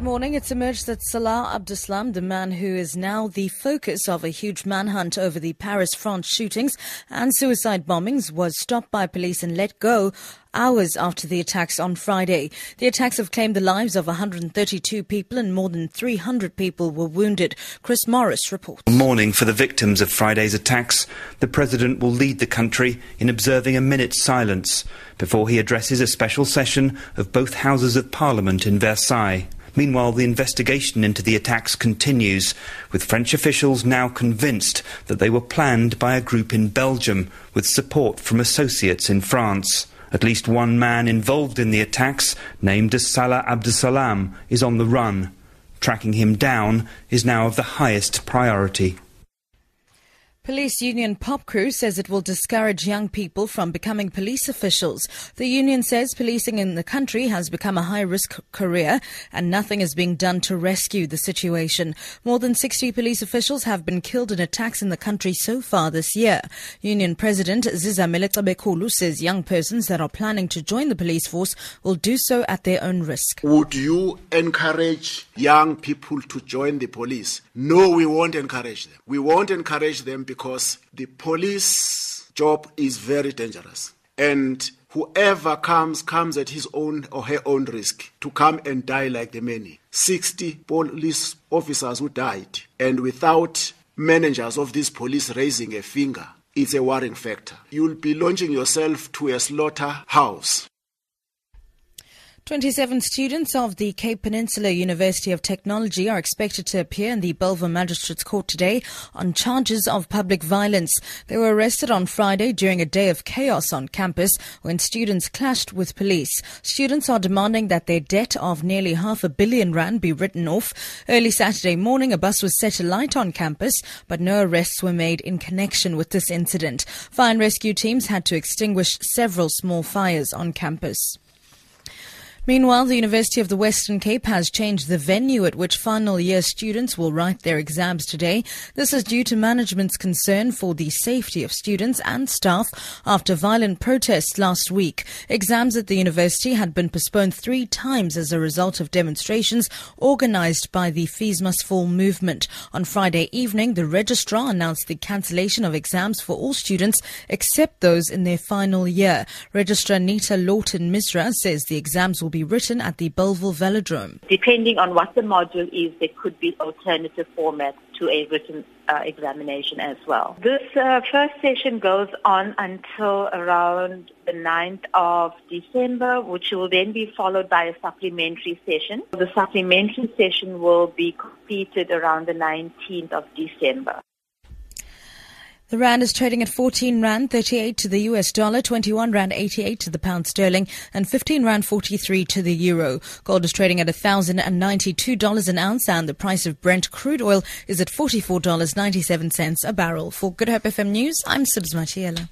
Good morning. It's emerged that Salah Abdeslam, the man who is now the focus of a huge manhunt over the Paris, France shootings and suicide bombings, was stopped by police and let go hours after the attacks on Friday. The attacks have claimed the lives of 132 people and more than 300 people were wounded. Chris Morris reports. Mourning for the victims of Friday's attacks, the president will lead the country in observing a minute's silence before he addresses a special session of both houses of parliament in Versailles. Meanwhile, the investigation into the attacks continues, with French officials now convinced that they were planned by a group in Belgium with support from associates in France. At least one man involved in the attacks, named as Salah Abdeslam, is on the run. Tracking him down is now of the highest priority. Police union POPCRU says it will discourage young people from becoming police officials. The union says policing in the country has become a high risk career and nothing is being done to rescue the situation. More than 60 police officials have been killed in attacks in the country so far this year. Union President Zizamele Cebekhulu says young persons that are planning to join the police force will do so at their own risk. Would you encourage young people to join the police? No, we won't encourage them. We won't encourage them because the police job is very dangerous. And whoever comes, comes at his own or her own risk to come and die like the many. 60 police officers who died, and without managers of this police raising a finger, it's a worrying factor. You'll be launching yourself to a slaughterhouse. 27 students of the Cape Peninsula University of Technology are expected to appear in the Bellville Magistrates Court today on charges of public violence. They were arrested on Friday during a day of chaos on campus when students clashed with police. Students are demanding that their debt of nearly half a billion rand be written off. Early Saturday morning, a bus was set alight on campus, but no arrests were made in connection with this incident. Fire and rescue teams had to extinguish several small fires on campus. Meanwhile, the University of the Western Cape has changed the venue at which final year students will write their exams today. This is due to management's concern for the safety of students and staff after violent protests last week. Exams at the university had been postponed three times as a result of demonstrations organized by the Fees Must Fall movement. On Friday evening, the registrar announced the cancellation of exams for all students except those in their final year. Registrar Nita Lawton Misra says the exams will be written at the Bellville Velodrome. Depending on what the module is, there could be alternative formats to a written uh, examination as well. This uh, first session goes on until around the 9th of December, which will then be followed by a supplementary session. The supplementary session will be completed around the 19th of December. The rand is trading at 14 rand 38 to the US dollar, 21 rand 88 to the pound sterling, and 15 rand 43 to the euro. Gold is trading at $1,092 an ounce, and the price of Brent crude oil is at $44.97 a barrel. For Good Hope FM News, I'm Sibs Matiela.